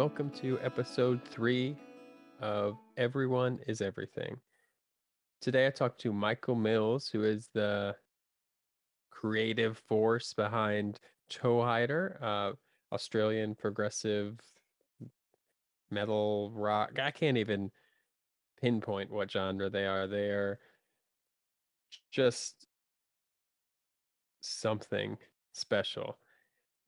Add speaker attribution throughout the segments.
Speaker 1: Welcome to episode three of Everyone is Everything. Today I talked to Michael Mills, who is the creative force behind Toehider, uh, Australian progressive metal rock. I can't even pinpoint what genre they are. They are just something special.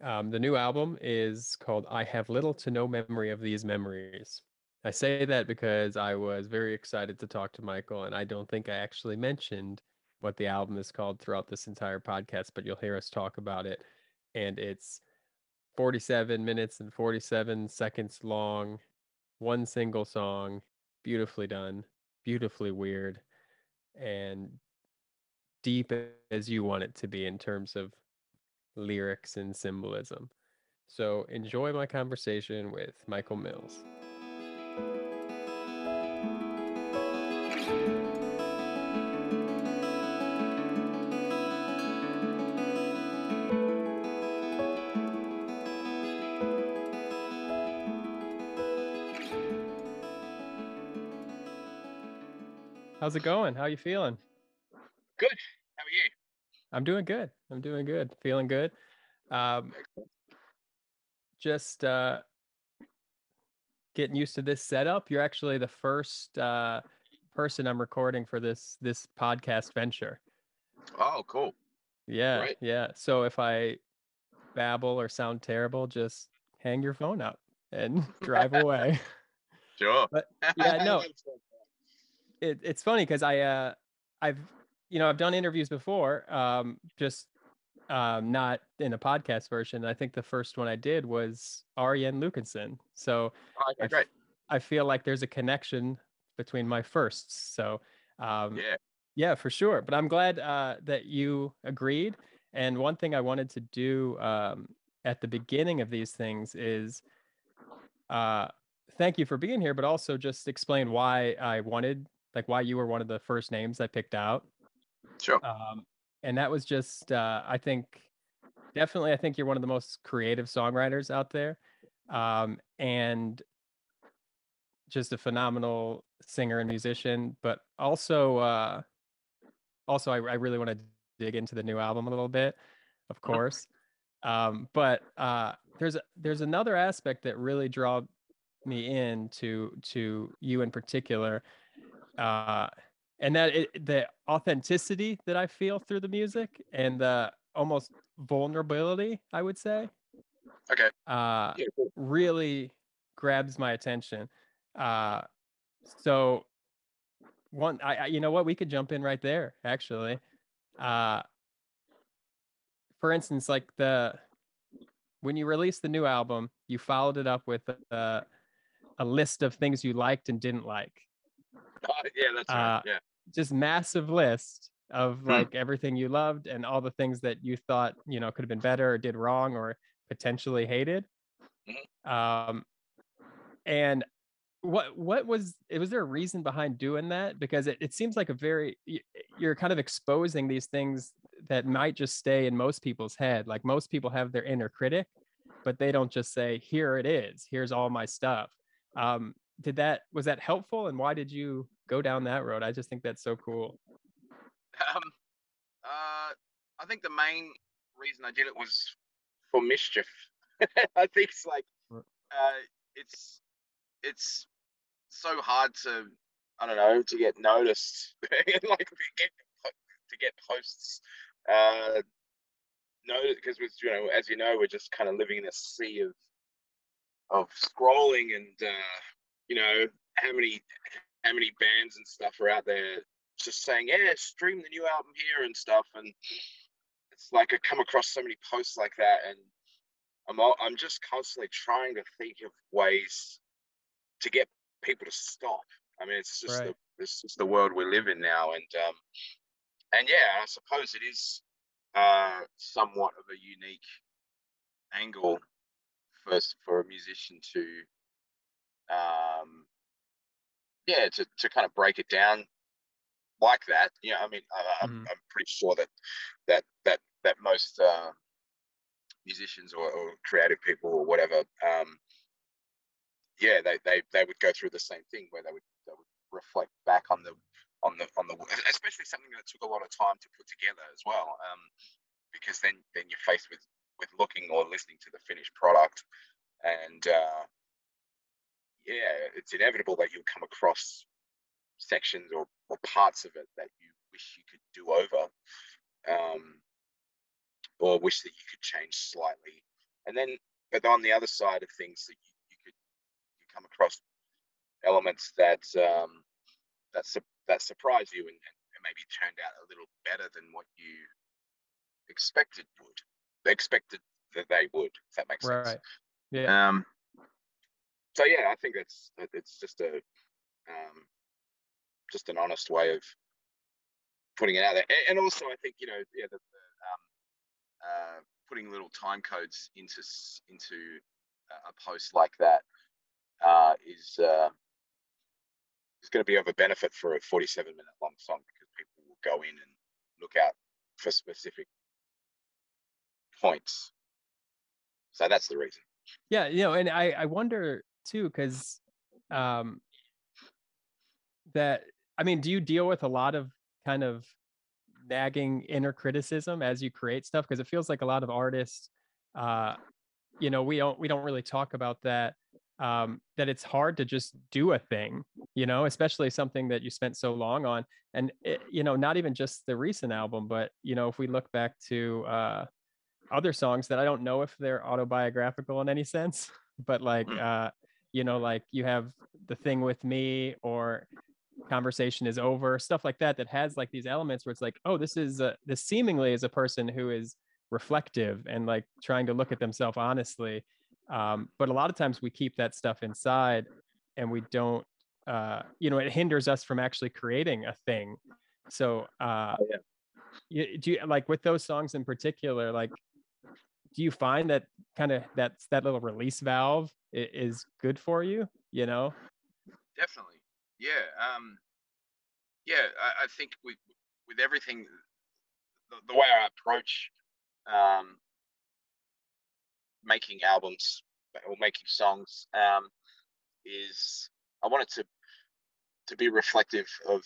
Speaker 1: Um, the new album is called I Have Little to No Memory of These Memories. I say that because I was very excited to talk to Michael, and I don't think I actually mentioned what the album is called throughout this entire podcast, but you'll hear us talk about it. And it's 47 minutes and 47 seconds long, one single song, beautifully done, beautifully weird, and deep as you want it to be in terms of lyrics and symbolism. So enjoy my conversation with Michael Mills. How's it going? How you feeling?
Speaker 2: Good. How are you?
Speaker 1: I'm doing good. I'm doing good. Feeling good. Um, just uh, getting used to this setup. You're actually the first uh, person I'm recording for this this podcast venture.
Speaker 2: Oh, cool.
Speaker 1: Yeah, yeah. So if I babble or sound terrible, just hang your phone up and drive away.
Speaker 2: Sure.
Speaker 1: But yeah, no. It, it's funny because I uh I've you know I've done interviews before, um, just um, not in a podcast version. I think the first one I did was Arjen Lucassen. So
Speaker 2: oh.
Speaker 1: I feel like there's a connection between my firsts. So um,
Speaker 2: yeah,
Speaker 1: yeah, for sure. But I'm glad uh, that you agreed. And one thing I wanted to do um, at the beginning of these things is uh, thank you for being here, but also just explain why I wanted, like, why you were one of the first names I picked out.
Speaker 2: Sure.
Speaker 1: Um, and that was just uh, I think definitely I think you're one of the most creative songwriters out there, um, and just a phenomenal singer and musician. But also, uh, also I, I really want to dig into the new album a little bit, of course. Um, but uh, there's there's another aspect that really draw me in to to you in particular. Uh, and that it, the authenticity that I feel through the music and the almost vulnerability, I would say.
Speaker 2: Okay.
Speaker 1: Uh, yeah, really grabs my attention. Uh, so one, I, I, you know what, we could jump in right there actually. Uh, for instance, like the when you released the new album, you followed it up with a, a list of things you liked and didn't like.
Speaker 2: Uh, yeah, that's right. Uh, yeah
Speaker 1: just massive list of hmm. like everything you loved and all the things that you thought you know could have been better or did wrong or potentially hated. Mm-hmm. um and what what was it was there a reason behind doing that? Because it, it seems like a very you're kind of exposing these things that might just stay in most people's head. Like most people have their inner critic but they don't just say here it is. Here's all my stuff. Um did that was that helpful and why did you go down that road i just think that's so cool.
Speaker 2: Um uh i think the main reason i did it was for mischief. I think it's like uh it's it's so hard to i don't know to get noticed like get, to get posts uh noted because you know as you know we're just kind of living in a sea of of scrolling and uh you know how many how many bands and stuff are out there just saying yeah stream the new album here and stuff and it's like i come across so many posts like that and i'm all, i'm just constantly trying to think of ways to get people to stop i mean it's just right. the it's just the world we live in now and um and yeah i suppose it is uh somewhat of a unique angle first for a musician to um, yeah, to, to kind of break it down like that. Yeah, I mean, I, am mm-hmm. I'm pretty sure that that that that most uh, musicians or, or, creative people or whatever um, yeah, they, they they would go through the same thing where they would they would reflect back on the on the on the especially something that took a lot of time to put together as well. Um, because then then you're faced with with looking or listening to the finished product, and uh, yeah, it's inevitable that you'll come across sections or, or parts of it that you wish you could do over, um, or wish that you could change slightly. And then, but on the other side of things, that you, you could you come across elements that um, that su- that surprise you and, and maybe turned out a little better than what you expected would. Expected that they would. If that makes sense.
Speaker 1: Right. Yeah.
Speaker 2: Um, so yeah, I think it's it's just a um, just an honest way of putting it out there, and also I think you know yeah the, the um, uh, putting little time codes into into a post like that uh, is uh, is going to be of a benefit for a 47 minute long song because people will go in and look out for specific points. So that's the reason.
Speaker 1: Yeah, you know, and I I wonder too because um that I mean, do you deal with a lot of kind of nagging inner criticism as you create stuff? Because it feels like a lot of artists, uh, you know, we don't we don't really talk about that. Um, that it's hard to just do a thing, you know, especially something that you spent so long on, and it, you know, not even just the recent album, but you know, if we look back to uh, other songs that I don't know if they're autobiographical in any sense, but like
Speaker 2: Mm.
Speaker 1: uh, you know, like you have the thing with me or conversation is over, stuff like that that has like these elements where it's like, oh, this is a, this seemingly is a person who is reflective and like trying to look at themselves honestly. Um, but a lot of times we keep that stuff inside and we don't uh, you know, it hinders us from actually creating a thing. So uh
Speaker 2: Oh, yeah.
Speaker 1: you, do you like with those songs in particular, like do you find that kind of that's that little release valve is good for you you know
Speaker 2: Definitely. Yeah. Um, yeah. I, I think with with everything, the, the way I approach um, making albums or making songs um, is I want it to to be reflective of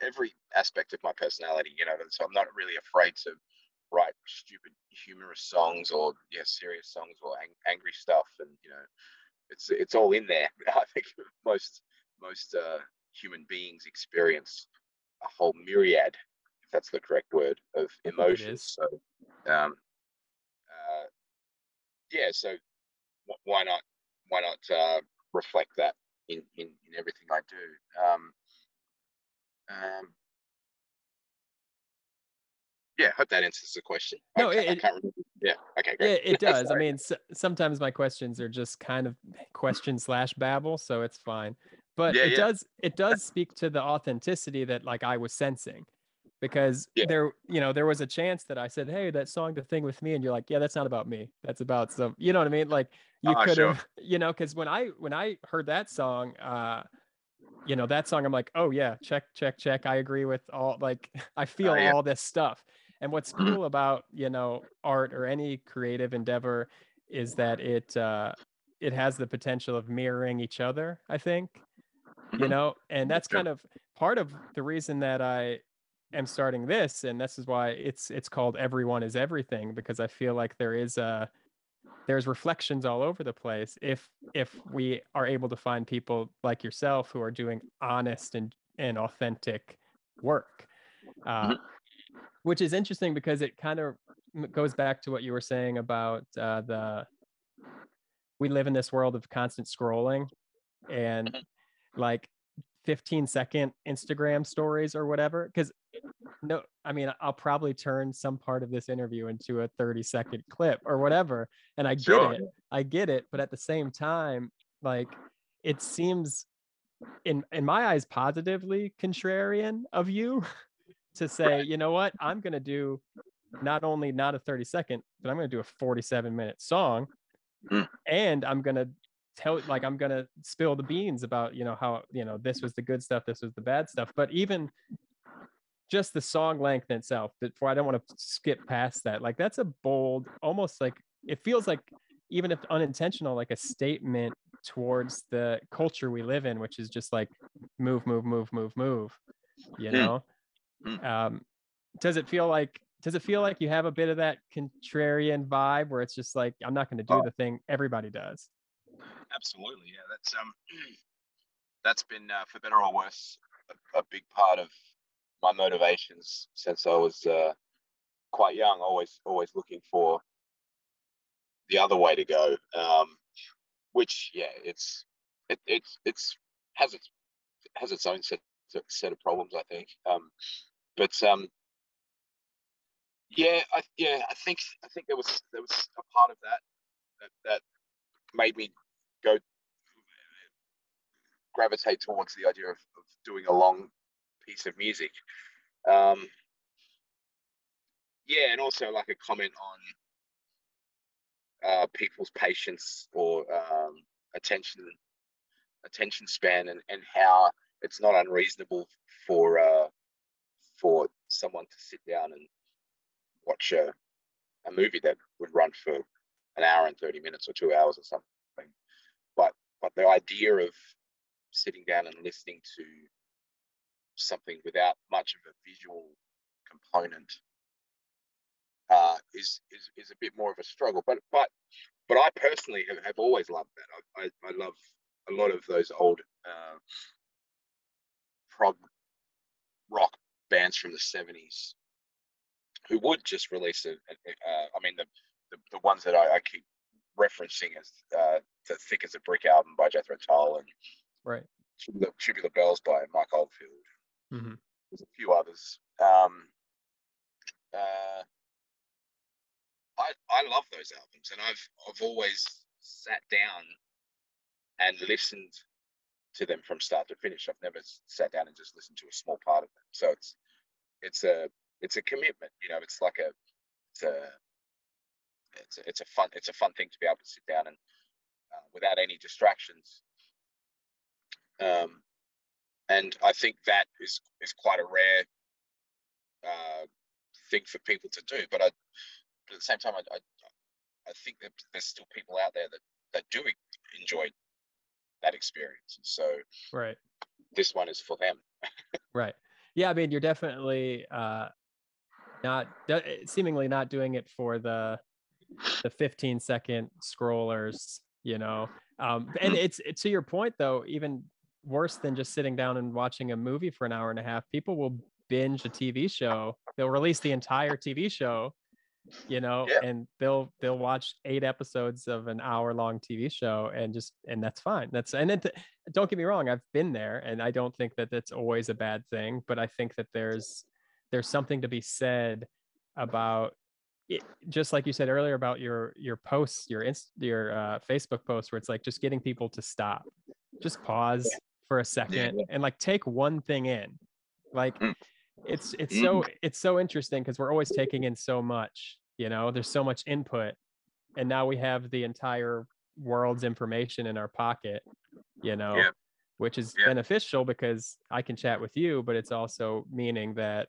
Speaker 2: every aspect of my personality. You know, so I'm not really afraid to write stupid, humorous songs or yeah, serious songs or ang- angry stuff, and you know, it's it's all in there. I think most most uh, human beings experience a whole myriad, if that's the correct word, of
Speaker 1: I think it
Speaker 2: emotions. So, um, uh, yeah. So wh- why not why not uh, reflect that in, in in everything I do? Um, um, yeah, hope that answers the question.
Speaker 1: No,
Speaker 2: I,
Speaker 1: it-
Speaker 2: can't remember. Yeah. Okay. Great.
Speaker 1: it does i mean s- sometimes my questions are just kind of question slash babble so it's fine but
Speaker 2: Yeah,
Speaker 1: it
Speaker 2: yeah.
Speaker 1: does it does speak to the authenticity that like i was sensing because
Speaker 2: Yeah.
Speaker 1: there you know there was a chance that i said hey that song the thing with me and you're like yeah that's not about me that's about some you know what i mean like you
Speaker 2: Ah,
Speaker 1: could
Speaker 2: sure.
Speaker 1: have you know because when i when i heard that song uh you know that song i'm like oh yeah check check check i agree with all like i feel
Speaker 2: Oh, yeah.
Speaker 1: all this stuff and what's
Speaker 2: Mhm.
Speaker 1: cool about you know art or any creative endeavor is that it uh it has the potential of mirroring each other i think you
Speaker 2: Mhm.
Speaker 1: know and that's kind of part of the reason that i am starting this and this is why it's it's called everyone is everything because i feel like there is a there's reflections all over the place if if we are able to find people like yourself who are doing honest and and authentic work uh, which is interesting because it kind of goes back to what you were saying about uh, the we live in this world of constant scrolling and
Speaker 2: Mhm.
Speaker 1: like 15 second Instagram stories or whatever. Because no, I mean, I'll probably turn some part of this interview into a 30 second clip or whatever. And I get
Speaker 2: Sure.
Speaker 1: it. I get it. But at the same time, like it seems in in my eyes positively contrarian of you to say, you know what, I'm gonna do not only not a 30 second, but I'm gonna do a 47 minute song.
Speaker 2: Mm.
Speaker 1: And I'm gonna tell like I'm gonna spill the beans about, you know, how, you know, this was the good stuff, this was the bad stuff. But even just the song length itself, before I don't want to skip past that, like that's a bold, almost like it feels like even if unintentional, like a statement towards the culture we live in, which is just like move, move, move, move, move. You
Speaker 2: Mm. Mm.
Speaker 1: um, does it feel like does it feel like you have a bit of that contrarian vibe where it's just like I'm not going to do
Speaker 2: Oh.
Speaker 1: the thing everybody does?
Speaker 2: Absolutely, yeah. That's um, that's been uh, for better or worse a, a big part of my motivations since I was uh, quite young. Always, always looking for the other way to go. Um, which, yeah, it's it, it's it's has its has its own set set of problems, I think. Um, but um, yeah, I yeah, I think I think there was there was a part of that that, that made me go gravitate towards the idea of, of doing a long piece of music. Um, yeah, and also like a comment on uh, people's patience or um, attention attention span and, and how it's not unreasonable for uh, for someone to sit down and watch a, a movie that would run for an hour and 30 minutes or two hours or something but but the idea of sitting down and listening to something without much of a visual component uh, is, is is a bit more of a struggle. But but but I personally have, have always loved that. I, I, I love a lot of those old uh, prog rock bands from the seventies who would just release a. a, a I mean the, the the ones that I, I keep referencing as uh, the Thick as a Brick album by Jethro Tull and
Speaker 1: Right.
Speaker 2: Tubular, Tubular Bells by Mike Oldfield.
Speaker 1: hmm
Speaker 2: There's a few others. Um, uh, I I love those albums, and I've I've always sat down and listened to them from start to finish. I've never sat down and just listened to a small part of them. So it's it's a it's a commitment. You know, it's like a it's a it's a, it's a fun it's a fun thing to be able to sit down and uh, without any distractions. Um, and I think that is is quite a rare uh, thing for people to do. But I, but at the same time, I, I, I think that there's still people out there that that do enjoy that experience. So
Speaker 1: Right.
Speaker 2: this one is for them.
Speaker 1: Right. Yeah. I mean, you're definitely uh, not seemingly not doing it for the the 15 second scrollers, you know. Um, and it's, it's to your point though, even worse than just sitting down and watching a movie for an hour and a half. People will binge a TV show. They'll release the entire TV show, you know,
Speaker 2: Yeah.
Speaker 1: and they'll they'll watch eight episodes of an hour long TV show and just and that's fine. That's and it, don't get me wrong, I've been there and I don't think that that's always a bad thing, but I think that there's there's something to be said about it, just like you said earlier about your your posts, your inst, your uh, Facebook posts, where it's like just getting people to stop, just pause for a second and like take one thing in. Like
Speaker 2: Mm.
Speaker 1: it's it's so it's so interesting because we're always taking in so much. You know, there's so much input, and now we have the entire world's information in our pocket. You know,
Speaker 2: Yeah.
Speaker 1: which is
Speaker 2: Yeah.
Speaker 1: beneficial because I can chat with you, but it's also meaning that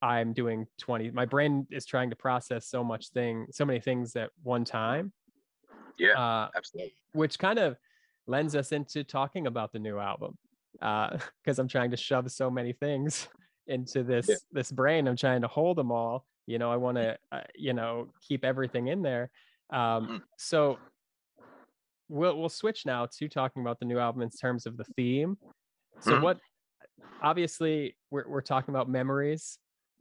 Speaker 1: I'm doing 20 my brain is trying to process so much thing so many things at one time.
Speaker 2: Yeah.
Speaker 1: Uh
Speaker 2: Absolutely.
Speaker 1: which kind of lends us into talking about the new album. Uh because I'm trying to shove so many things into this this brain. I'm trying to hold them all. You know, I want to uh, you know, keep everything in there. Um
Speaker 2: Mhm.
Speaker 1: so we'll we'll switch now to talking about the new album in terms of the theme. So
Speaker 2: Mhm.
Speaker 1: what obviously we're we're talking about memories.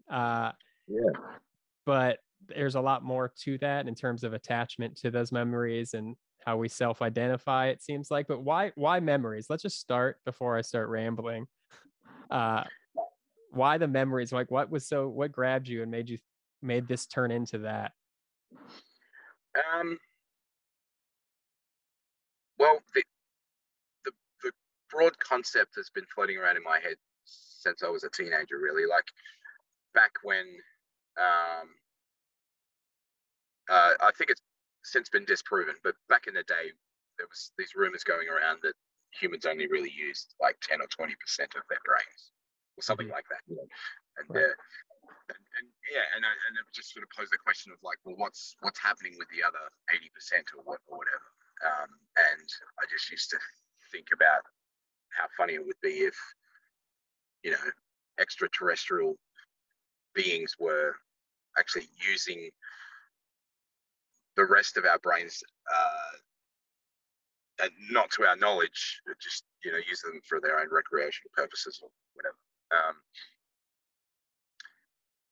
Speaker 1: Uh
Speaker 2: Yeah.
Speaker 1: but there's a lot more to that in terms of attachment to those memories and how we self-identify it seems like but why why memories let's just start before i start rambling uh why the memories like what was so what grabbed you and made you made this turn into that
Speaker 2: Um, well, the, the the broad concept has been floating around in my head since I was a teenager. Really, like back when, um, uh, I think it's since been disproven, but back in the day, there was these rumors going around that humans only really used like ten or twenty percent of their brains, something
Speaker 1: Mhm.
Speaker 2: like that. You know? And
Speaker 1: Right.
Speaker 2: uh, and, and yeah, and I- and it just sort of posed the question of like, well, what's what's happening with the other eighty percent or what or whatever. um, and I just used to think about how funny it would be if you know extraterrestrial beings were actually using the rest of our brains uh, and not to our knowledge, just you know, use them for their own recreational purposes or whatever. Um,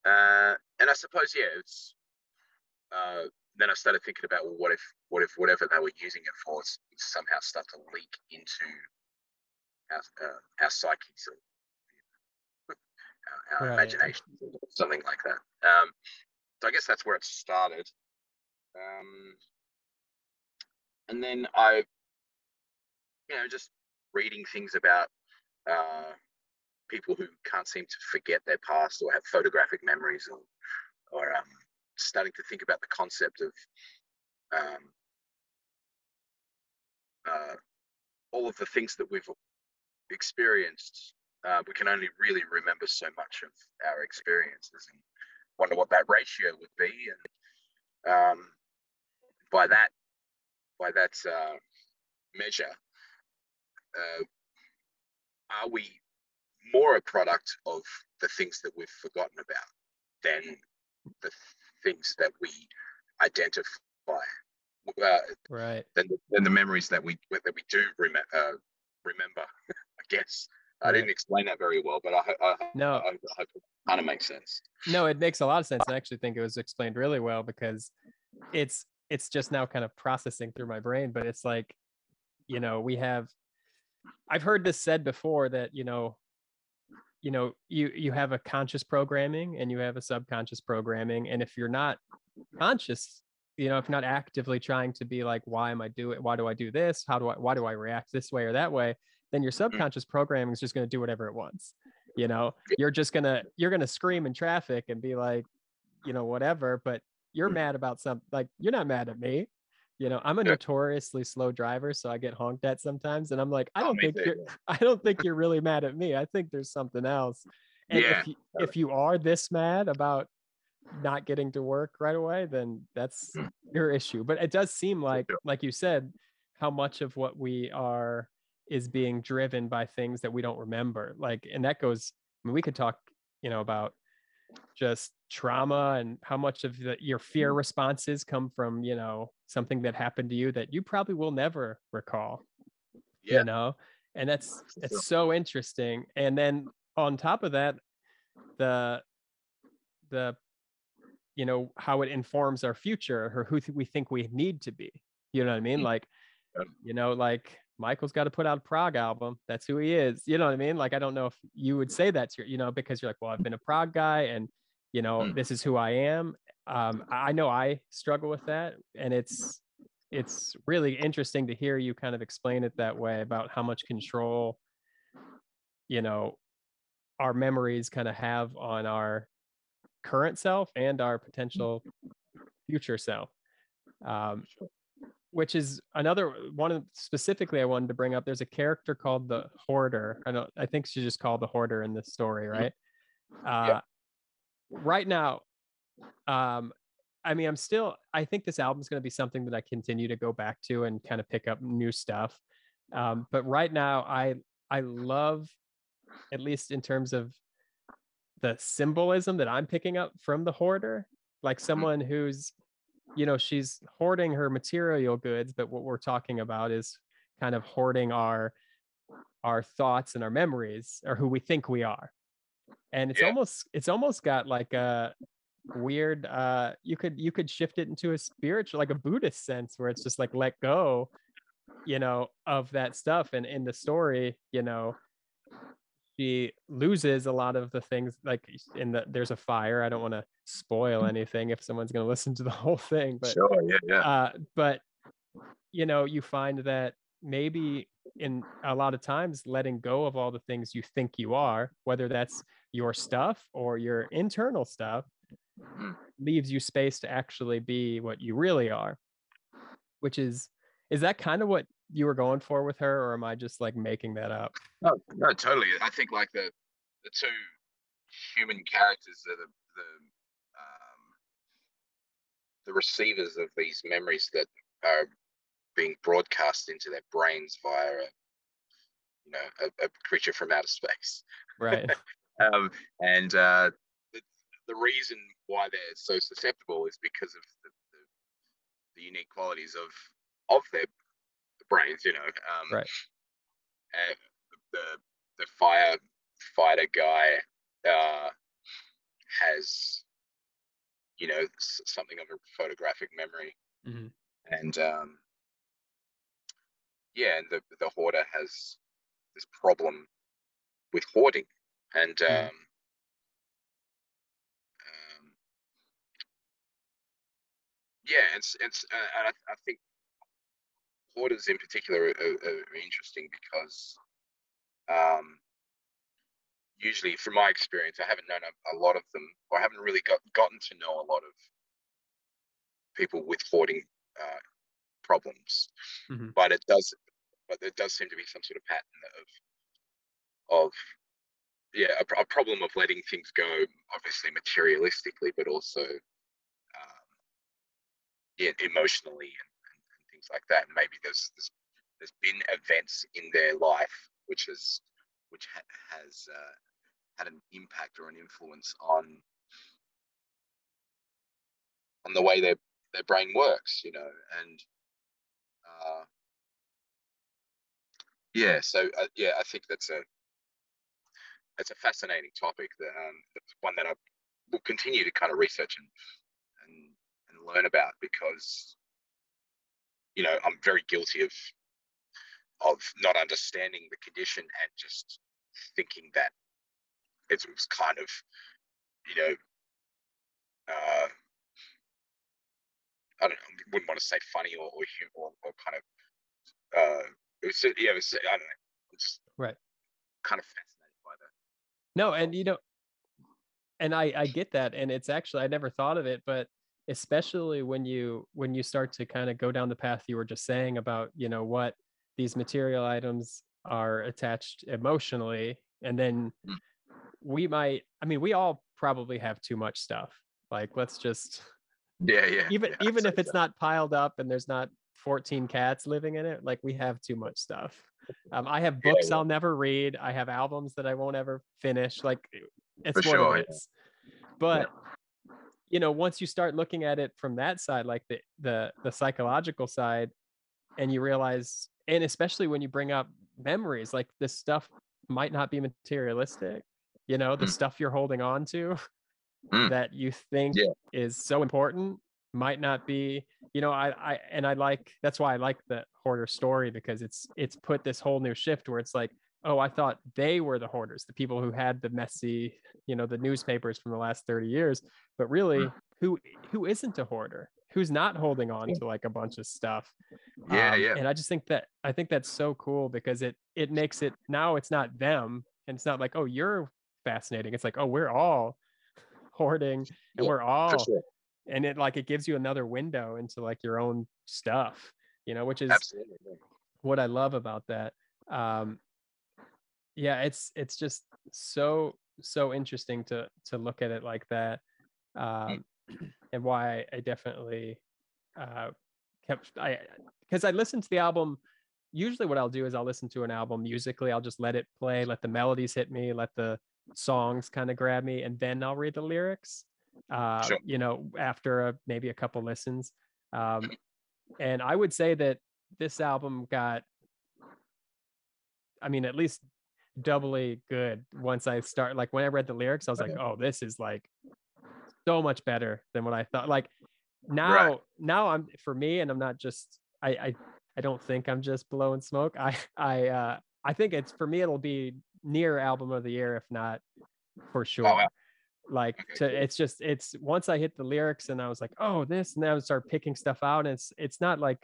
Speaker 2: uh, and I suppose, yeah, it's. Uh, then I started thinking about, well, what if, what if, whatever they were using it for, somehow start to leak into our, uh, our psyches or our, our right. imagination, something like that. Um, so I guess that's where it started. Um, and then I you know, just reading things about uh, people who can't seem to forget their past or have photographic memories or, or um, starting to think about the concept of um, uh, all of the things that we've experienced. Uh, we can only really remember so much of our experiences and wonder what that ratio would be. And um, by that, by that uh, measure, uh, are we more a product of the things that we've forgotten about than the things that we identify uh,
Speaker 1: right.
Speaker 2: than, than the memories that we that we do rem- uh, remember i guess. I didn't explain that very well but i, I
Speaker 1: no.
Speaker 2: I, I hope it kind of makes sense.
Speaker 1: No it makes a lot of sense i actually think it was explained really well because it's it's just now kind of processing through my brain but it's like you know we have I've heard this said before that you know, you know, you you have a conscious programming and you have a subconscious programming, and if you're not conscious, you know, if not actively trying to be like, why am I doing? Why do I do this? How do I? Why do I react this way or that way? Then your mm. subconscious programming is just going to do whatever it wants. You know, you're just gonna you're gonna scream in traffic and be like, you know, whatever. But you're mm. mad about something. Like you're not mad at me you know i'm a notoriously slow driver so i get honked at sometimes and i'm like i oh, don't oh, think you're i don't think you're really mad at me i think there's something else and yeah. if you, if you are this mad about not getting to work right away then that's hmm. your issue but it does seem like like you said how much of what we are is being driven by things that we don't remember like and that goes I mean, we could talk you know about just trauma and how much of the, your fear mm-hmm. responses come from you know something that happened to you that you probably will never recall yeah. you know? And that's it's so interesting. And then on top of that the the you know how it informs our future or who th- we think we need to be you know what i mean? Mm. like you know like michael's got to put out a prog album. That's who he is you know what i mean? Like i don't know if you would say that's your you know because you're like well i've been a prog guy and you know mm. this is who i am um, i know i struggle with that and it's it's really interesting to hear you kind of explain it that way about how much control you know our memories kind of have on our current self and our potential future self. Um, which is another one of specifically i wanted to bring up there's a character called the hoarder. I don't i think she's just called the hoarder in this story mm. right? Uh, yeah right now, um, I mean, I'm still, I think this album is going to be something that I continue to go back to and kind of pick up new stuff. Um, but right now, I, I love, at least in terms of the symbolism that I'm picking up from the hoarder, like mm-hmm. someone who's, you know, she's hoarding her material goods, but what we're talking about is kind of hoarding our, our thoughts and our memories or who we think we are and it's yeah. almost it's almost got like a weird uh you could you could shift it into a spiritual like a buddhist sense where it's just like let go you know of that stuff and in the story you know she loses a lot of the things like in the there's a fire i don't want to spoil mm. anything if someone's going to listen to the whole thing but
Speaker 2: sure, yeah, yeah.
Speaker 1: Uh, but you know you find that maybe in a lot of times letting go of all the things you think you are whether that's your stuff or your internal stuff. Leaves you space to actually be what you really are which is is that kind of what you were going for with her or am i just like making that up
Speaker 2: no, no totally i think like the the two human characters that are the the um, the receivers of these memories that are being broadcast into their brains via a you know a, a creature from outer space.
Speaker 1: Right.
Speaker 2: um, and uh, the, the reason why they're so susceptible is because of the, the, the unique qualities of of their brains. You know. Um,
Speaker 1: right.
Speaker 2: Uh, the the firefighter guy uh, has you know something of a photographic memory
Speaker 1: mm-hmm.
Speaker 2: and um, yeah and the the hoarder has this problem with hoarding and mm-hmm. um, um, yeah it's it's uh, and I, I think hoarders in particular are, are, are interesting because um, usually, from my experience, I haven't known a, a, lot of them, or I haven't really got, gotten to know a lot of people with hoarding uh, problems. Mm-hmm. But it does, but there does seem to be some sort of pattern of, of yeah, a, a problem of letting things go, obviously materialistically, but also yeah, emotionally and, and, and, things like that. And maybe there's, there's there's been events in their life which has which ha- has uh, had an impact or an influence on on the way their their brain works, you know, and uh, yeah, so uh, yeah, I think that's a that's a fascinating topic that um, one that I will continue to kind of research and learn about because you know I'm very guilty of of not understanding the condition and just thinking that it was kind of, you know, uh, I don't know, wouldn't want to say funny or or, or, or kind of, uh, it was yeah, it was, I don't know, just
Speaker 1: right,
Speaker 2: kind of fascinated by that.
Speaker 1: No, and you know, and I I get that, and it's actually I never thought of it, but especially when you when you start to kind of go down the path you were just saying about you know what these material items are attached emotionally and then mm. we might i mean we all probably have too much stuff. Like let's just
Speaker 2: yeah yeah
Speaker 1: even
Speaker 2: yeah,
Speaker 1: even if it's not piled up and there's not 14 cats living in it like we have too much stuff. Um, i have books yeah, yeah. i'll never read. I have albums that i won't ever finish. Like it's For what sure, it is. But you know once you start looking at it from that side like the the the psychological side and you realize and especially when you bring up memories like this stuff might not be materialistic you know the mm. stuff you're holding on to mm. that you think yeah. is so important might not be you know I, I and i like that's why i like the hoarder story because it's it's put this whole new shift where it's like oh i thought they were the hoarders the people who had the messy you know the newspapers from the last 30 years but really mm. who who isn't a hoarder who's not holding on to like a bunch of stuff.
Speaker 2: Yeah, um, yeah.
Speaker 1: And I just think that I think that's so cool because it it makes it now it's not them and it's not like oh you're fascinating. It's like oh we're all hoarding and yeah, we're all sure. and it like it gives you another window into like your own stuff, you know, which is Absolutely. what I love about that. Um yeah, it's it's just so so interesting to to look at it like that. Um and why I definitely uh, kept I because I listened to the album. Usually, what I'll do is I'll listen to an album musically. I'll just let it play, let the melodies hit me, let the songs kind of grab me, and then I'll read the lyrics. Uh, sure. You know, after a, maybe a couple listens. Um, and I would say that this album got, I mean, at least doubly good once I start. Like when I read the lyrics, I was like, oh, this is like so much better than what I thought. Like now, right. now I'm for me, and I'm not just I, I I don't think I'm just blowing smoke. I I uh I think it's for me it'll be near album of the year, if not for sure. Oh, wow. Like okay, to it's just it's once I hit the lyrics and I was like, oh, this, and then I would start picking stuff out. And it's it's not like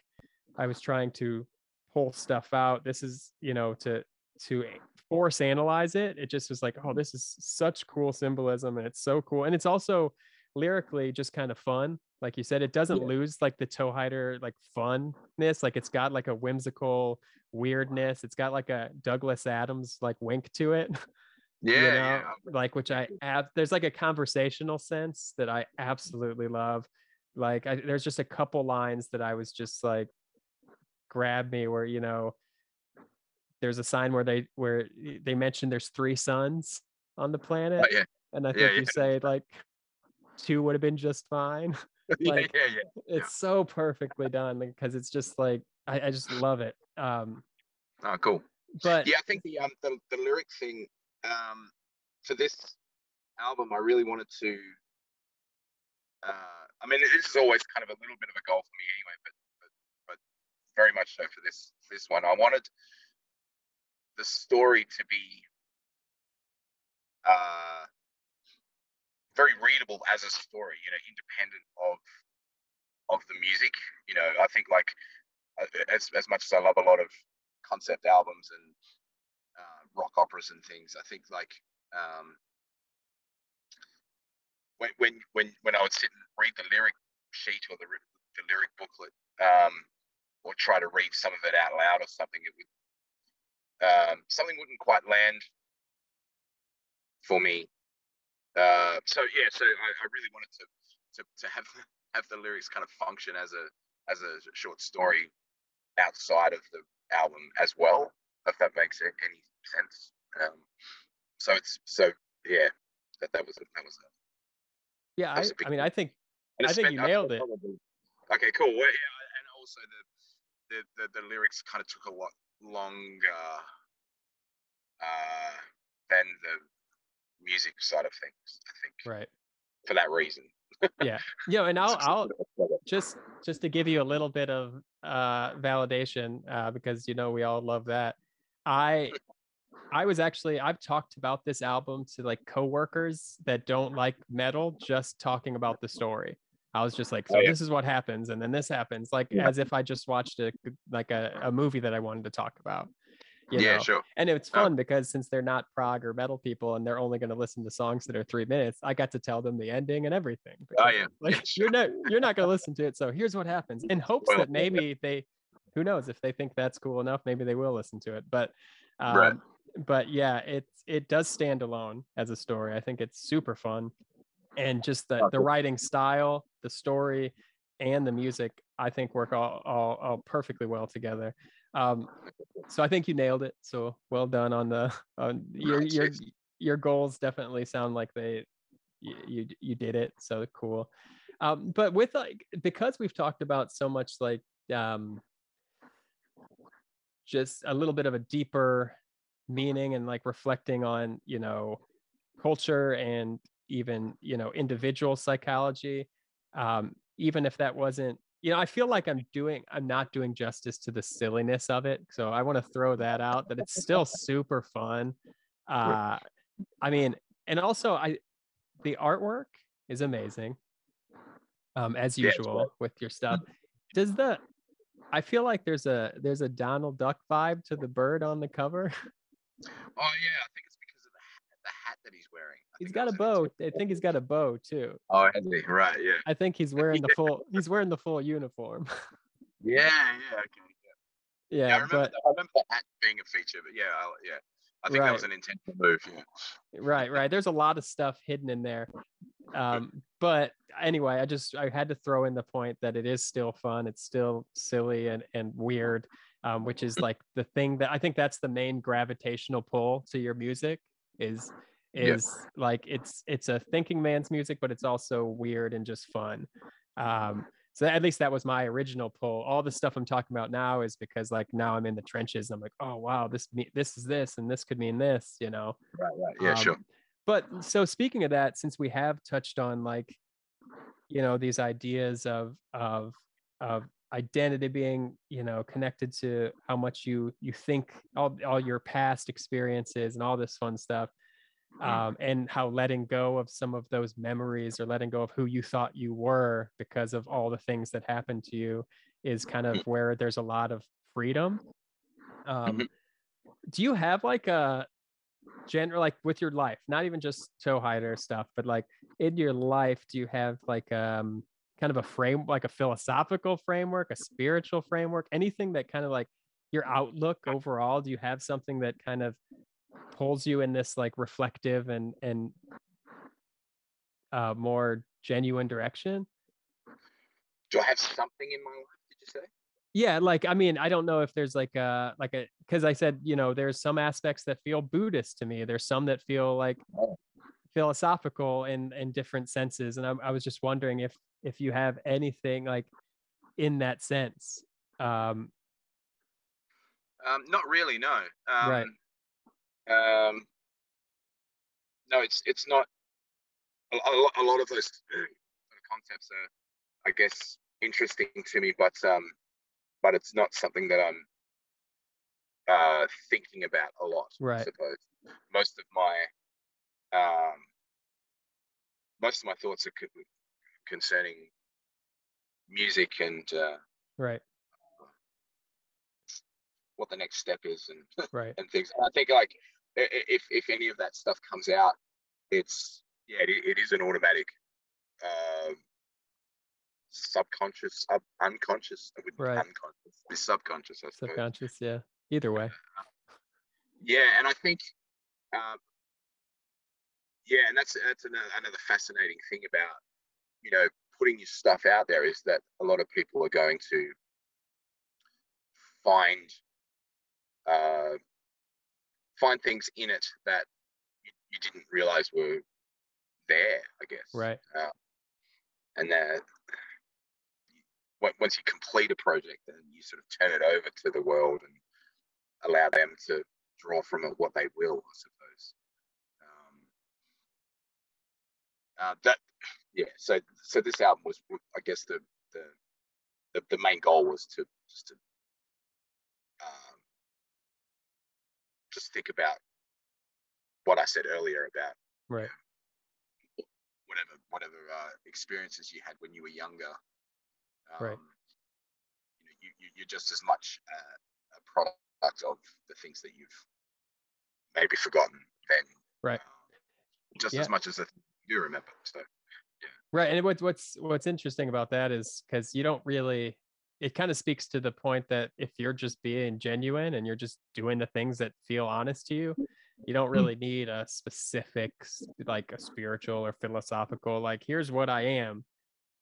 Speaker 1: I was trying to pull stuff out. This is, you know, to to force analyze it. It just was like, oh, this is such cool symbolism and it's so cool. And it's also lyrically just kind of fun like you said it doesn't yeah. lose like the Toehider like funness like it's got like a whimsical weirdness it's got like a douglas adams like wink to it
Speaker 2: yeah, you know? yeah.
Speaker 1: like which i have there's like a conversational sense that i absolutely love like I, there's just a couple lines that i was just like grab me where you know there's a sign where they where they mention there's three suns on the planet
Speaker 2: Oh, yeah.
Speaker 1: and i
Speaker 2: Yeah,
Speaker 1: think you
Speaker 2: yeah.
Speaker 1: say like two would have been just fine
Speaker 2: yeah,
Speaker 1: Like,
Speaker 2: yeah, yeah.
Speaker 1: it's so perfectly done because it's just like I, I just love it um
Speaker 2: Oh, cool.
Speaker 1: but
Speaker 2: Yeah, I think the um the, the lyric thing um for this album, I really wanted to. Uh, I mean, this is always kind of a little bit of a goal for me anyway, but but, but very much so for this this one. I wanted the story to be uh very readable as a story, you know, independent of of the music. You know, I think like uh, as as much as I love a lot of concept albums and uh, rock operas and things, I think like um, when when when when I would sit and read the lyric sheet or the the lyric booklet, um, or try to read some of it out loud or something, it would um, something wouldn't quite land for me. Uh, so yeah, so I, I really wanted to, to to have have the lyrics kind of function as a as a short story outside of the album as well, if that makes any sense. Um, so it's so yeah, that that was a, that was a,
Speaker 1: yeah I,
Speaker 2: That's a
Speaker 1: I mean i think I think you nailed it.
Speaker 2: probably- Okay, cool. Well, yeah, and also the the the, the lyrics kind of took a lot longer uh, than the music side of things. I think
Speaker 1: right
Speaker 2: for that reason.
Speaker 1: yeah yeah and i'll
Speaker 2: It's just a
Speaker 1: i'll
Speaker 2: bit of a struggle.
Speaker 1: just just to give you a little bit of uh validation uh because you know we all love that i i was actually i've talked about this album to like coworkers that don't like metal just talking about the story i was just like so
Speaker 2: Oh, yeah.
Speaker 1: this is what happens and then this happens like
Speaker 2: Yeah.
Speaker 1: as if i just watched a like a, a movie that i wanted to talk about
Speaker 2: yeah,
Speaker 1: know?
Speaker 2: sure.
Speaker 1: and it's
Speaker 2: Oh.
Speaker 1: fun because since they're not prog or metal people and they're only going to listen to songs that are three minutes i got to tell them the ending and everything
Speaker 2: Oh, yeah.
Speaker 1: like
Speaker 2: Yeah,
Speaker 1: you're not you're not going to listen to it so here's what happens in hopes
Speaker 2: Well,
Speaker 1: that maybe they who knows if they think that's cool enough maybe they will listen to it but um,
Speaker 2: Right.
Speaker 1: but yeah it's it does stand alone as a story i think it's super fun and just the, the writing style the story and the music i think work all, all, all perfectly well together um, so I think you nailed it. So well done on the on your your your goals definitely sound like they you you, you did it. So cool. Um, but with like because we've talked about so much like um just a little bit of a deeper meaning and like reflecting on you know culture and even you know individual psychology um even if that wasn't you know i feel like i'm doing i'm not doing justice to the silliness of it so i want to throw that out that it's still super fun uh i mean and also i the artwork is amazing um as
Speaker 2: Yeah,
Speaker 1: usual with your stuff. Does the i feel like there's a there's a donald duck vibe to the bird on the cover.
Speaker 2: Oh yeah, I think it's because of the hat, the hat that he's wearing.
Speaker 1: He's got a bow i think he's got a bow too
Speaker 2: Oh, has he? Right. Yeah.
Speaker 1: i think he's wearing the full he's wearing the full uniform
Speaker 2: Yeah. Yeah. Okay. Yeah.
Speaker 1: yeah,
Speaker 2: Yeah, I remember.
Speaker 1: but
Speaker 2: the, I remember the hat being a feature, but yeah, I, yeah. I think that was an intentional move. Yeah.
Speaker 1: right right there's a lot of stuff hidden in there um but anyway i just i had to throw in the point that it is still fun it's still silly and and weird um which is like the thing that i think that's the main gravitational pull to your music is Is like it's it's a thinking man's music but it's also weird and just fun um so at least that was my original pull all the stuff i'm talking about now is because like now i'm in the trenches and i'm like oh wow this me- this is this and this could mean this you know
Speaker 2: Right. Right. Yeah. sure.
Speaker 1: um, but so speaking of that, since we have touched on like, you know, these ideas of of of identity being, you know, connected to how much you you think all all your past experiences and all this fun stuff. Um, and how letting go of some of those memories or letting go of who you thought you were because of all the things that happened to you is kind of where there's a lot of freedom. Um,
Speaker 2: Mhm.
Speaker 1: Do you have like a general like with your life not even just Toehider stuff but like in your life do you have like um kind of a frame like a philosophical framework a spiritual framework anything that kind of like your outlook overall do you have something that kind of pulls you in this like reflective and and uh more genuine direction
Speaker 2: Do I have something in my life? Did you say?
Speaker 1: yeah like i mean i don't know if there's like a like a because i said you know there's some aspects that feel buddhist to me there's some that feel like
Speaker 2: Oh.
Speaker 1: philosophical in in different senses and I, I was just wondering if if you have anything like in that sense um
Speaker 2: Um, not really, no. Um,
Speaker 1: Right.
Speaker 2: Um, no, it's it's not. A, a, a lot of those sort of concepts are, I guess, interesting to me, but um, but it's not something that I'm uh thinking about a lot. I suppose most of my um most of my thoughts are co- concerning music and uh,
Speaker 1: right
Speaker 2: what the next step is and
Speaker 1: right
Speaker 2: and things. And I think like if if any of that stuff comes out, it's yeah, it, it is an automatic um subconscious, sub, unconscious.
Speaker 1: Right.
Speaker 2: unconscious. Subconscious, I suppose.
Speaker 1: subconscious yeah either way
Speaker 2: Yeah, and I think um, yeah, and that's that's another, another fascinating thing about you know putting your stuff out there is that a lot of people are going to find uh, find things in it that you, you didn't realize were there. I guess
Speaker 1: right
Speaker 2: uh, and that once you complete a project, then you sort of turn it over to the world and allow them to draw from it what they will, I suppose. Um, uh, that, yeah. So, so this album was, I guess, the the the, the main goal was to just to just think about what I said earlier about
Speaker 1: right
Speaker 2: whatever whatever uh, experiences you had when you were younger. Um,
Speaker 1: Right.
Speaker 2: You you, you you're just as much uh, a product of the things that you've maybe forgotten then.
Speaker 1: Right.
Speaker 2: um, just
Speaker 1: Yeah.
Speaker 2: as much as the things you do remember. So
Speaker 1: Right, and what's what's what's interesting about that is because you don't really. It kind of speaks to the point that if you're just being genuine and you're just doing the things that feel honest to you, you don't really need a specific like a spiritual or philosophical like here's what I am,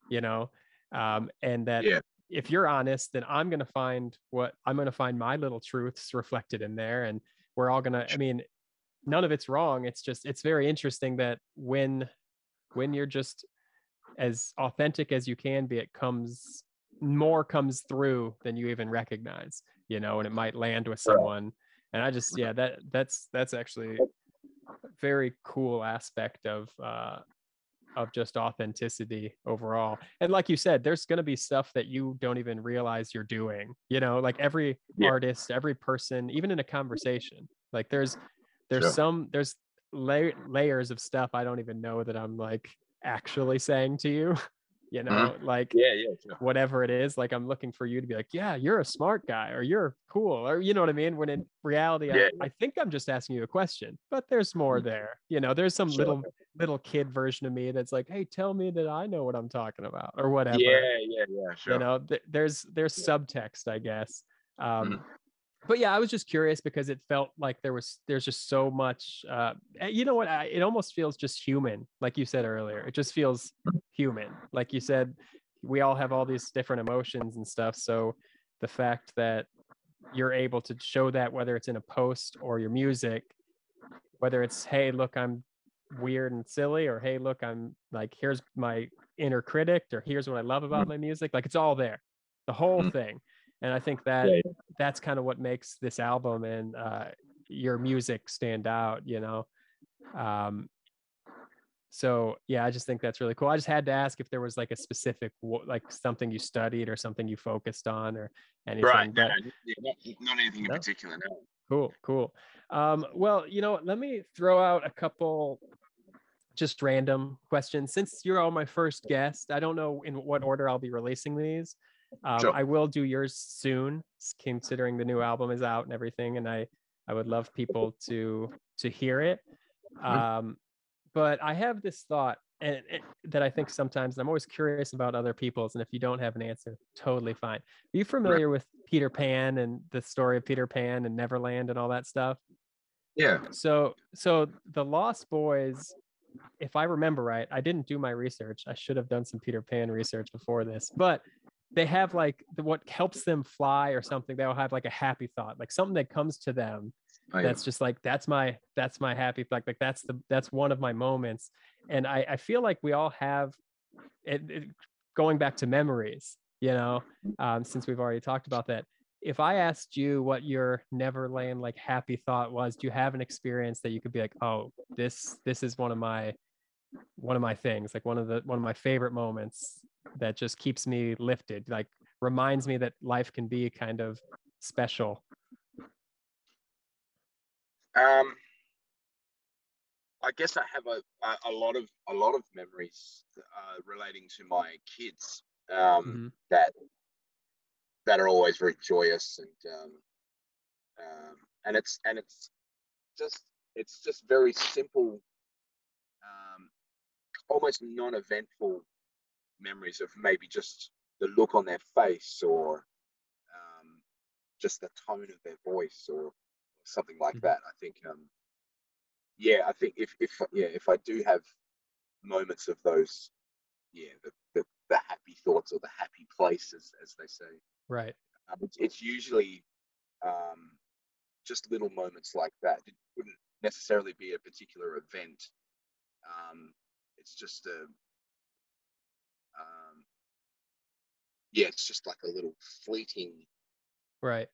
Speaker 1: you know, um, and that
Speaker 2: Yeah.
Speaker 1: if you're honest, then I'm gonna find what I'm gonna find my little truths reflected in there, and we're all gonna. I mean, none of it's wrong. It's just it's very interesting that when when you're just as authentic as you can be, it comes more comes through than you even recognize, you know, and it might land with someone. And I just, yeah, that that's that's actually a very cool aspect of uh of just authenticity overall. And like you said, there's gonna be stuff that you don't even realize you're doing, you know, like every
Speaker 2: Yeah.
Speaker 1: artist, every person, even in a conversation, like there's there's
Speaker 2: Sure.
Speaker 1: some there's lay- layers of stuff I don't even know that I'm like actually saying to you, you know, like
Speaker 2: yeah, yeah, sure.
Speaker 1: whatever it is, like I'm looking for you to be like, yeah, you're a smart guy or you're cool or you know what I mean? When in reality,
Speaker 2: Yeah,
Speaker 1: I, I think I'm just asking you a question, but there's more there. You know, there's some
Speaker 2: Sure.
Speaker 1: little little kid version of me that's like, hey, tell me that I know what I'm talking about or whatever.
Speaker 2: Yeah, yeah, yeah, sure.
Speaker 1: You know, th- there's there's subtext, I guess. Um,
Speaker 2: Mhm.
Speaker 1: But yeah, I was just curious because it felt like there was there's just so much. Uh, eh, you know what? I, it almost feels just human, like you said earlier. It just feels human, like you said. We all have all these different emotions and stuff. So the fact that you're able to show that, whether it's in a post or your music, whether it's hey, look, I'm weird and silly, or hey, look, I'm like here's my inner critic, or here's what I love about my music. Like it's all there, the whole
Speaker 2: Mhm.
Speaker 1: thing. And I think that
Speaker 2: Yeah,
Speaker 1: that's kind of what makes this album and uh, your music stand out, you know. Um, so yeah, I just think that's really cool. I just had to ask if there was like a specific, like something you studied or something you focused on or anything.
Speaker 2: Right. No,
Speaker 1: but-
Speaker 2: no, yeah, not, not anything in
Speaker 1: No.
Speaker 2: particular. No.
Speaker 1: Cool, cool. Um, well, you know, let me throw out a couple just random questions. Since you're all my first guest, I don't know in what order I'll be releasing these. Um,
Speaker 2: Sure.
Speaker 1: I will do yours soon, considering the new album is out and everything, and I I would love people to to hear it. Um, but I have this thought and it, that I think sometimes and I'm always curious about other people's, and if you don't have an answer, totally fine. Are you familiar with Peter Pan and the story of Peter Pan and Neverland and all that stuff?
Speaker 2: Yeah.
Speaker 1: So, so the Lost Boys, if I remember right, I didn't do my research. I should have done some Peter Pan research before this, but they have like the, what helps them fly or something they'll have like a happy thought like something that comes to them
Speaker 2: Oh, yeah.
Speaker 1: that's just like that's my that's my happy like like that's the that's one of my moments. And i i feel like we all have it, it going back to memories you know um since we've already talked about that. If i asked you what your neverland like happy thought was do you have an experience that you could be like oh this this is one of my one of my things like one of the one of my favorite moments that just keeps me lifted like reminds me that life can be kind of special
Speaker 2: Um, I guess I have a, a, lot of a lot of memories uh, relating to my kids um,
Speaker 1: Mhm.
Speaker 2: that that are always very joyous and um, um, and it's and it's just it's just very simple, um, almost non-eventful memories of maybe just the look on their face or um, just the tone of their voice or something like
Speaker 1: Mhm.
Speaker 2: that. I think, um, yeah, I think if if yeah if I do have moments of those, yeah, the the, the happy thoughts or the happy places, as they say,
Speaker 1: right
Speaker 2: um, it's, it's usually um, just little moments like that. It wouldn't necessarily be a particular event. Um, it's just a, yeah, it's just like a little fleeting,
Speaker 1: right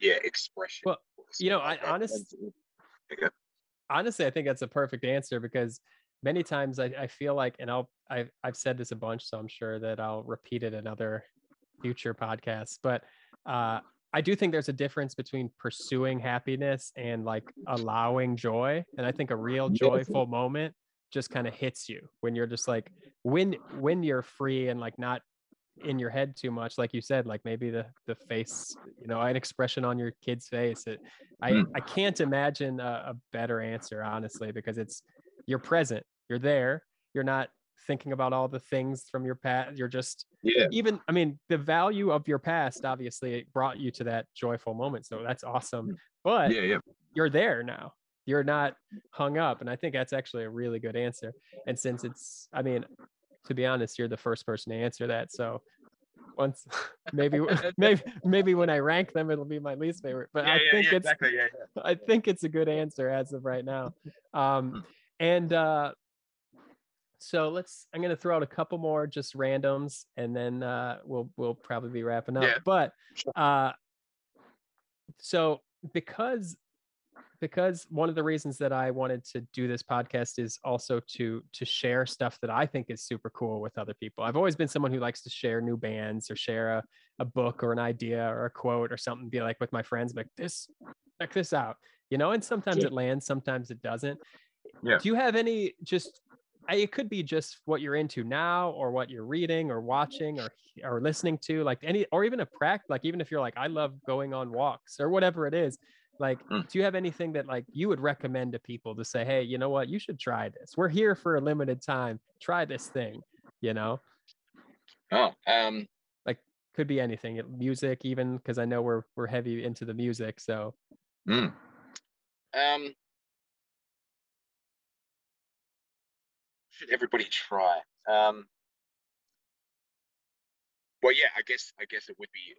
Speaker 2: yeah, expression.
Speaker 1: Well, you know,
Speaker 2: like
Speaker 1: I
Speaker 2: that.
Speaker 1: honest-
Speaker 2: And- Okay.
Speaker 1: honestly i think that's a perfect answer because many times i, I feel like and i'll I've, I've said this a bunch so i'm sure that i'll repeat it in other future podcasts but uh, i do think there's a difference between pursuing happiness and like allowing joy and i think a real joyful moment just kind of hits you when you're just like when when you're free and like not in your head too much like you said like maybe the the face you know an expression on your kid's face it i
Speaker 2: Mm.
Speaker 1: i can't imagine a, a better answer honestly because it's you're present you're there you're not thinking about all the things from your past you're just
Speaker 2: Yeah.
Speaker 1: even i mean the value of your past obviously it brought you to that joyful moment so that's awesome but
Speaker 2: Yeah. Yeah.
Speaker 1: you're there now you're not hung up and i think that's actually a really good answer and since it's i mean to be honest you're the first person to answer that so once maybe maybe maybe when i rank them it'll be my least favorite but i think it's
Speaker 2: exactly. Yeah.
Speaker 1: I think it's a good answer as of right now.
Speaker 2: Hmm.
Speaker 1: Um, and uh, so let's. I'm gonna throw out a couple more just randoms, and then uh, we'll we'll probably be wrapping up.
Speaker 2: Yeah,
Speaker 1: But uh, so because because one of the reasons that I wanted to do this podcast is also to to share stuff that I think is super cool with other people. I've always been someone who likes to share new bands or share a, a book or an idea or a quote or something. Be like with my friends, like this, check this out, you know. And sometimes
Speaker 2: Yeah.
Speaker 1: it lands, sometimes it doesn't.
Speaker 2: Yeah.
Speaker 1: Do you have any just? It could be just what you're into now, or what you're reading, or watching, or or listening to, like any, or even a practice. Like even if you're like, I love going on walks, or whatever it is. Like,
Speaker 2: Mm.
Speaker 1: do you have anything that like you would recommend to people to say, hey, you know what, you should try this. We're here for a limited time. Try this thing. You know,
Speaker 2: Oh. Um.
Speaker 1: Like could be anything. it- Music, even because I know we're we're heavy into the music. So
Speaker 2: mm. Um. Should everybody try? Um. Well, yeah. I guess. I guess it would be.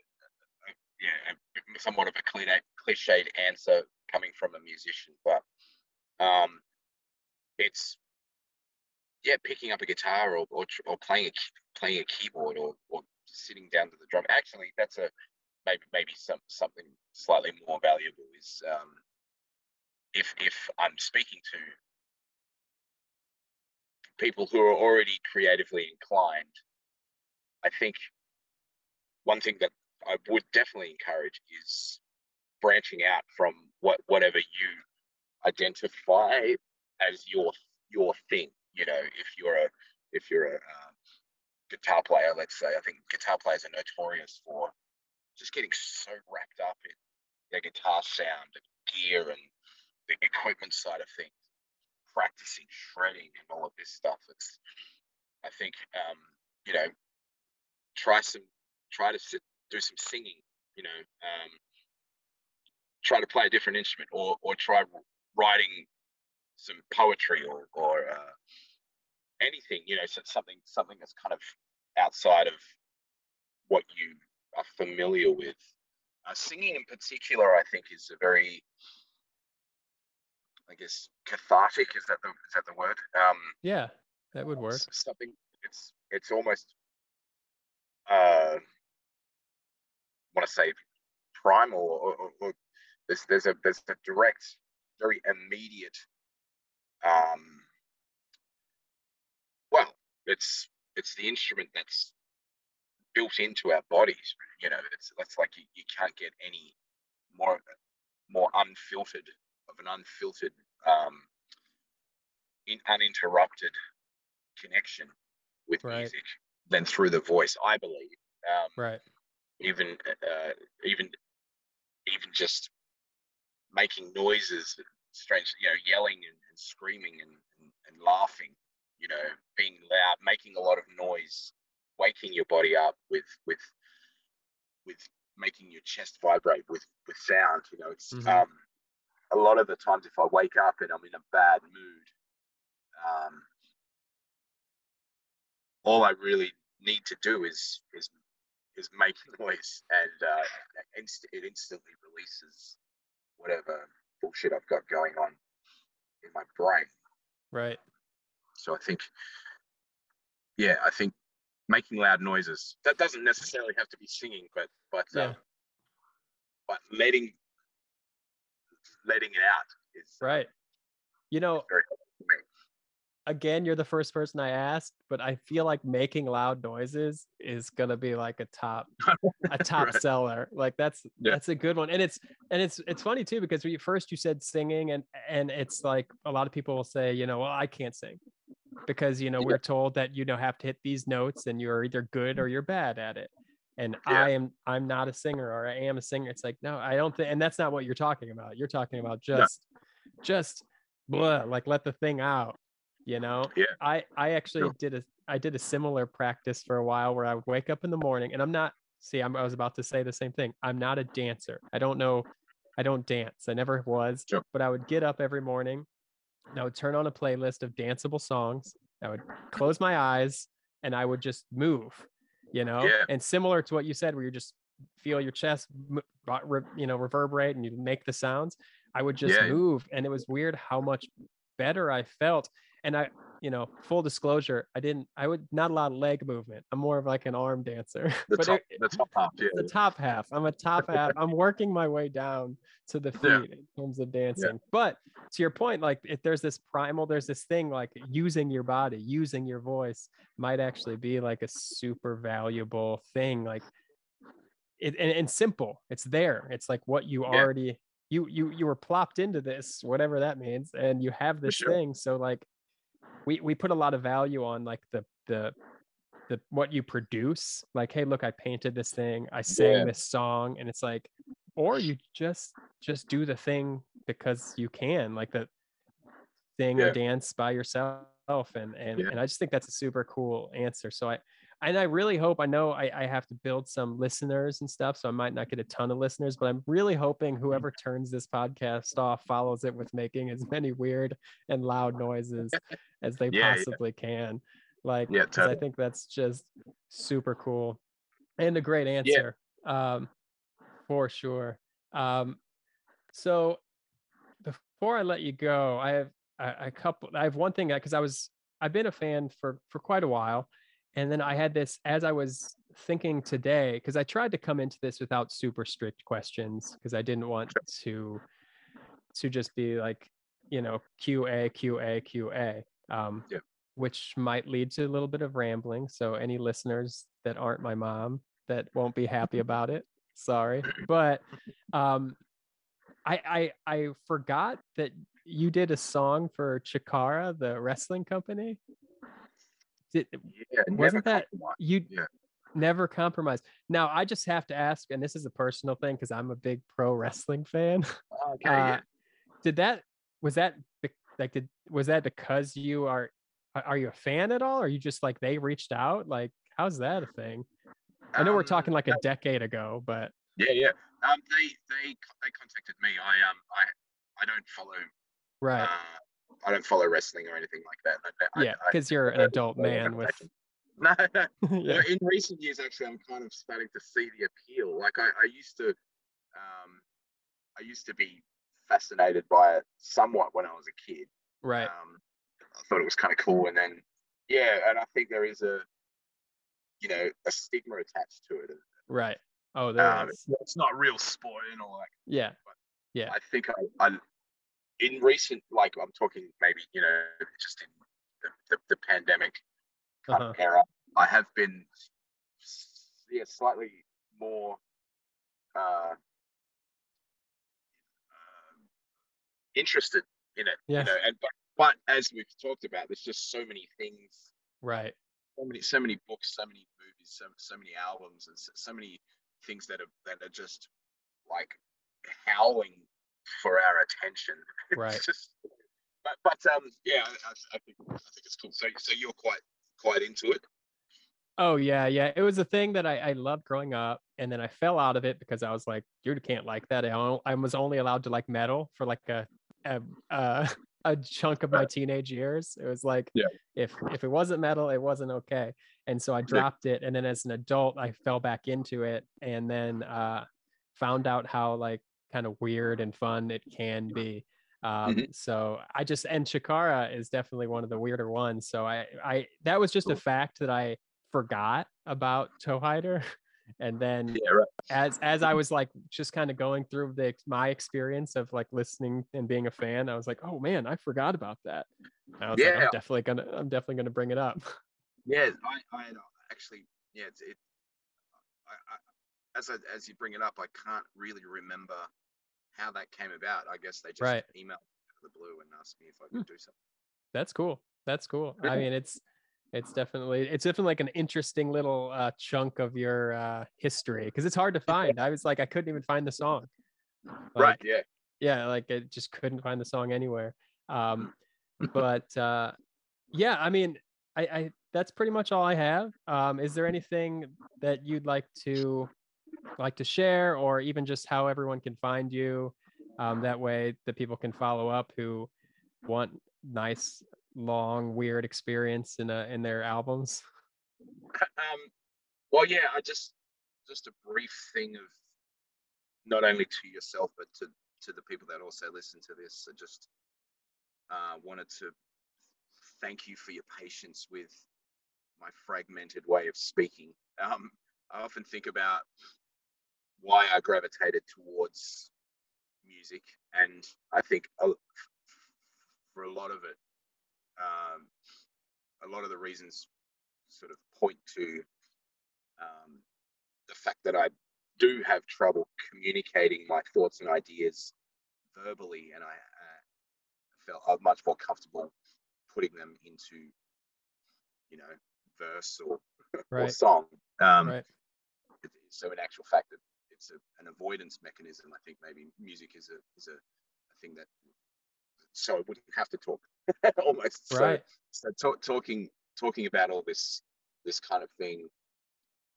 Speaker 2: Yeah, somewhat of a cliched answer coming from a musician, but um, it's yeah, picking up a guitar or or, or playing a playing a keyboard or or sitting down to the drum. Actually, that's a maybe maybe some something slightly more valuable is um, if if I'm speaking to people who are already creatively inclined, I think one thing that I would definitely encourage is branching out from what whatever you identify as your your thing. You know, if you're a if you're a um, guitar player, let's say, I think guitar players are notorious for just getting so wrapped up in their guitar sound and gear and the equipment side of things, practicing shredding and all of this stuff. It's, I think, um, you know, try some, try to sit, do some singing, you know, um, try to play a different instrument or, or try writing some poetry or, or uh, anything, you know, so something, something that's kind of outside of what you are familiar with. Uh, singing in particular, I think, is a very, I guess, cathartic. Is that the is that the word? Um,
Speaker 1: yeah, that would work.
Speaker 2: Something. It's it's almost. Uh, want to say primal, or, or, or there's there's a there's a direct, very immediate. Um, well, it's it's the instrument that's built into our bodies. You know, it's that's like you, you can't get any more more unfiltered of an unfiltered, um, in, uninterrupted connection with
Speaker 1: right.
Speaker 2: music than through the voice. I believe. Um,
Speaker 1: right.
Speaker 2: Even uh, even even just making noises, strange, you know, yelling and, and screaming and, and, and laughing, you know, being loud, making a lot of noise waking your body up with with with making your chest vibrate with with sound. You know, it's mm-hmm. um, a lot of the times if I wake up and I'm in a bad mood, um, all I really need to do is is is make noise, and uh, inst- it instantly releases whatever bullshit I've got going on in my brain.
Speaker 1: Right.
Speaker 2: So I think, yeah, I think making loud noises. That doesn't necessarily have to be singing, but but yeah. um, but letting letting it out is
Speaker 1: right. You know, again, you're the first person I asked, but I feel like making loud noises is gonna be like a top a top right. seller. Like that's yeah. that's a good one. And it's and it's it's funny too because we first you said singing and and it's like a lot of people will say, you know, well, I can't sing because you know yeah. we're told that you know have to hit these notes and you're either good or you're bad at it and yeah. i am i'm not a singer or i am a singer it's like no i don't think and that's not what you're talking about you're talking about just no. just blah, like let the thing out you know
Speaker 2: yeah
Speaker 1: i i actually did a i did a similar practice for a while where i would wake up in the morning and i'm not see I'm, i was about to say the same thing i'm not a dancer i don't know i don't dance i never was sure. but i would get up every morning and I would turn on a playlist of danceable songs. I would close my eyes and I would just move, you know?
Speaker 2: Yeah.
Speaker 1: And similar to what you said, where you just feel your chest, you know, reverberate and you make the sounds. I would just yeah. move. And it was weird how much better I felt. And I, you know, full disclosure, I didn't, I would not a lot of leg movement. I'm more of like an arm dancer.
Speaker 2: The, but top, it, the top half, yeah.
Speaker 1: The top half. I'm a top half. I'm working my way down to the feet yeah. in terms of dancing. Yeah. But to your point, like if there's this primal, there's this thing like using your body, using your voice might actually be like a super valuable thing. Like it and, and simple. It's there. It's like what you already you you you were plopped into this, whatever that means, and you have this sure. thing. So like we we put a lot of value on like the the the what you produce like hey look i painted this thing i sang yeah. this song and it's like or you just just do the thing because you can like the thing yeah. or dance by yourself and and, yeah. and i just think that's a super cool answer so i and i really hope i know I, I have to build some listeners and stuff so i might not get a ton of listeners but i'm really hoping mm-hmm. whoever turns this podcast off follows it with making as many weird and loud noises as they yeah, possibly can like yeah, totally. i think that's just super cool and a great answer um for sure. Um, so before I let you go, I have a, a couple. I have one thing because I was I've been a fan for for quite a while, and then I had this as I was thinking today because I tried to come into this without super strict questions because I didn't want to to just be like you know QA QA QA. Um, yeah. Which might lead to a little bit of rambling. So, any listeners that aren't my mom that won't be happy about it, sorry but um I, I i forgot that you did a song for chikara the wrestling company did, yeah, wasn't that you yeah. never compromised now i just have to ask and this is a personal thing because i'm a big pro wrestling fan
Speaker 2: okay, uh, yeah.
Speaker 1: did that was that like did was that because you are are you a fan at all or you just like they reached out like how's that a thing I know um, we're talking like a decade ago, but
Speaker 2: yeah, yeah. Um, they they they contacted me. I um I I don't follow
Speaker 1: right.
Speaker 2: Uh, I don't follow wrestling or anything like that.
Speaker 1: I, yeah, because you're an adult man with
Speaker 2: no, no. yeah. in recent years, actually, I'm kind of starting to see the appeal. Like I, I used to, um, I used to be fascinated by it somewhat when I was a kid.
Speaker 1: Right.
Speaker 2: Um, I thought it was kind of cool, and then yeah, and I think there is a, you know, a stigma attached to it.
Speaker 1: Right. Oh, there um,
Speaker 2: is. It's not real sport and all that.
Speaker 1: Yeah. yeah.
Speaker 2: I think I, I, in recent, like I'm talking maybe you know just in the, the, the pandemic kind uh-huh. of era, I have been yeah slightly more uh, um, interested in it. Yeah. You know, and but, but as we've talked about, there's just so many things.
Speaker 1: Right.
Speaker 2: So many, so many books, so many movies, so, so many albums, and so, so many things that are that are just like howling for our attention.
Speaker 1: Right.
Speaker 2: just, but but um yeah, I, I, think I think it's cool. So so you're quite quite into it.
Speaker 1: Oh yeah, yeah. It was a thing that I, I loved growing up, and then I fell out of it because I was like, "You can't like that." I, I was only allowed to like metal for like a a, uh, a chunk of my teenage years. It was like,
Speaker 2: yeah.
Speaker 1: if if it wasn't metal, it wasn't okay. And so I dropped it, and then as an adult, I fell back into it, and then uh, found out how like kind of weird and fun it can be. Um, mm-hmm. So I just and Chikara is definitely one of the weirder ones. So I I that was just a fact that I forgot about Toehider. And then
Speaker 2: yeah, right.
Speaker 1: as as I was like just kind of going through the my experience of like listening and being a fan, I was like, oh man, I forgot about that. I was yeah. like, I'm definitely gonna I'm definitely gonna bring it up.
Speaker 2: Yeah, I, I actually yeah, it's it I, I, as I, as you bring it up, I can't really remember how that came about. I guess they just right. emailed the blue and asked me if I could hmm. do something.
Speaker 1: That's cool. That's cool. I mean, it's it's definitely it's definitely like an interesting little uh, chunk of your uh, history because it's hard to find. I was like, I couldn't even find the song.
Speaker 2: Like, right. Yeah.
Speaker 1: Yeah. Like I just couldn't find the song anywhere. Um, but uh, yeah, I mean, I, I that's pretty much all I have. Um, is there anything that you'd like to like to share, or even just how everyone can find you? Um, that way, the people can follow up who want nice long weird experience in a in their albums?
Speaker 2: Um, well, yeah, I just just a brief thing of not only to yourself but to to the people that also listen to this. I just uh, wanted to thank you for your patience with my fragmented way of speaking. Um, I often think about why I gravitated towards music, and I think for a lot of it, um, a lot of the reasons sort of point to um, the fact that I do have trouble communicating my thoughts and ideas verbally, and I uh, felt I'm much more comfortable putting them into, you know, verse or, right. or song. Um, right. So in actual fact, it's a, an avoidance mechanism. I think maybe music is a is a, a thing that so I wouldn't have to talk almost.
Speaker 1: Right.
Speaker 2: So, so talk, talking talking about all this this kind of thing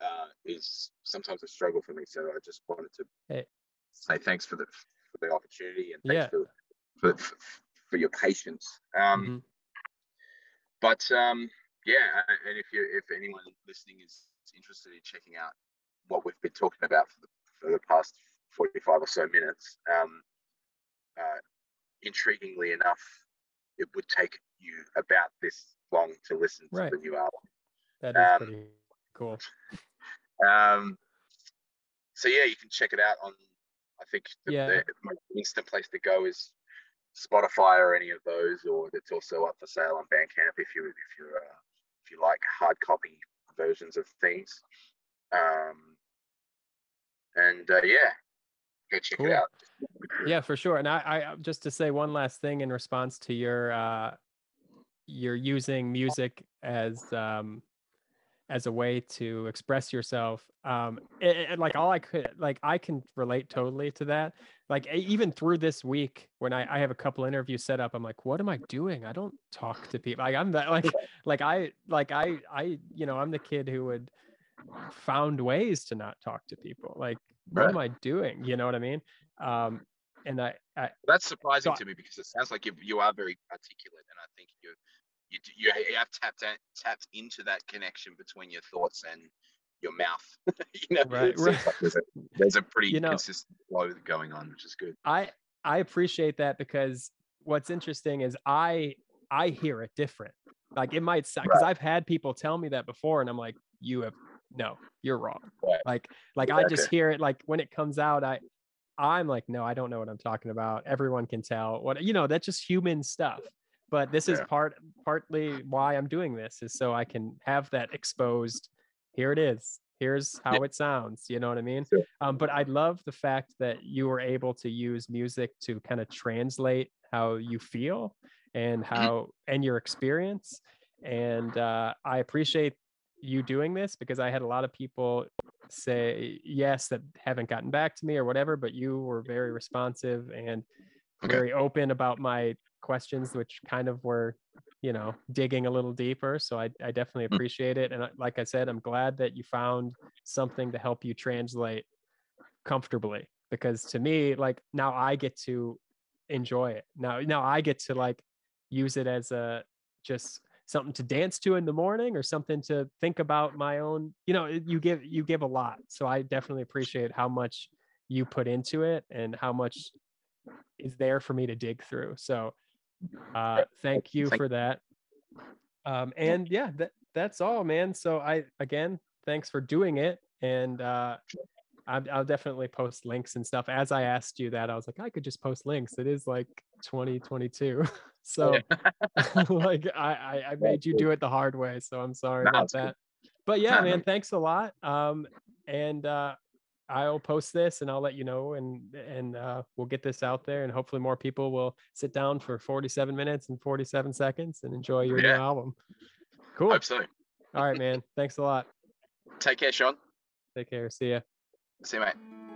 Speaker 2: uh, is sometimes a struggle for me. So I just wanted to hey. say thanks for the for the opportunity and thanks yeah. for, for, for your patience. Um, mm-hmm. But um, yeah, and if you if anyone listening is interested in checking out what we've been talking about for the for the past forty five or so minutes, um, uh, intriguingly enough, it would take you about this long to listen right. to the new album.
Speaker 1: That is um, pretty cool.
Speaker 2: Um, so yeah, you can check it out on. I think the,
Speaker 1: yeah.
Speaker 2: the most instant place to go is Spotify or any of those, or it's also up for sale on Bandcamp if you if you uh, if you like hard copy versions of things. Um, and uh, yeah, go check cool. it out.
Speaker 1: Yeah, for sure. And I, I uh, just to say one last thing in response to your uh, you're using music as um, as a way to express yourself. Um, and, like all I could like I can relate totally to that. Like even through this week when I, I have a couple interviews set up, I'm like, what am I doing? I don't talk to people. Like I'm that like like I like I I you know I'm the kid who would found ways to not talk to people. Like what right. am I doing? You know what I mean? Um, and I, I
Speaker 2: that's surprising so to me because it sounds like you you are very articulate, and I think you you you have tapped tapped into that connection between your thoughts and your mouth. you know, right, right. Like there's, a, there's a pretty you know, consistent flow going on, which is good.
Speaker 1: I I appreciate that because what's interesting is I I hear it different. Like it might suck because right. I've had people tell me that before, and I'm like, you have no, you're wrong. Right. Like like yeah, I just hear it like when it comes out, I I'm like, no, I don't know what I'm talking about. Everyone can tell what you know, that's just human stuff. But this is part partly why I'm doing this is so I can have that exposed. Here it is. Here's how yeah. it sounds. You know what I mean? Sure. Um, but I love the fact that you were able to use music to kind of translate how you feel and mm-hmm. how and your experience. And uh, I appreciate you doing this because I had a lot of people say yes that haven't gotten back to me or whatever, but you were very responsive and okay. very open about my questions, which kind of were, you know, digging a little deeper. So I, I definitely mm. appreciate it. And like I said, I'm glad that you found something to help you translate comfortably because to me, like now I get to enjoy it. Now, now I get to like use it as a just something to dance to in the morning or something to think about my own you know you give you give a lot so i definitely appreciate how much you put into it and how much is there for me to dig through so uh thank you for that um and yeah that that's all man so i again thanks for doing it and uh I'll definitely post links and stuff. As I asked you that, I was like, I could just post links. It is like 2022. so like I, I made you do it the hard way. So I'm sorry about that. But yeah, man, thanks a lot. Um and uh I'll post this and I'll let you know and and uh, we'll get this out there and hopefully more people will sit down for 47 minutes and 47 seconds and enjoy your yeah. new album. Cool.
Speaker 2: Hope so.
Speaker 1: All right, man. Thanks a lot.
Speaker 2: Take care, Sean.
Speaker 1: Take care. See ya.
Speaker 2: See you, mate.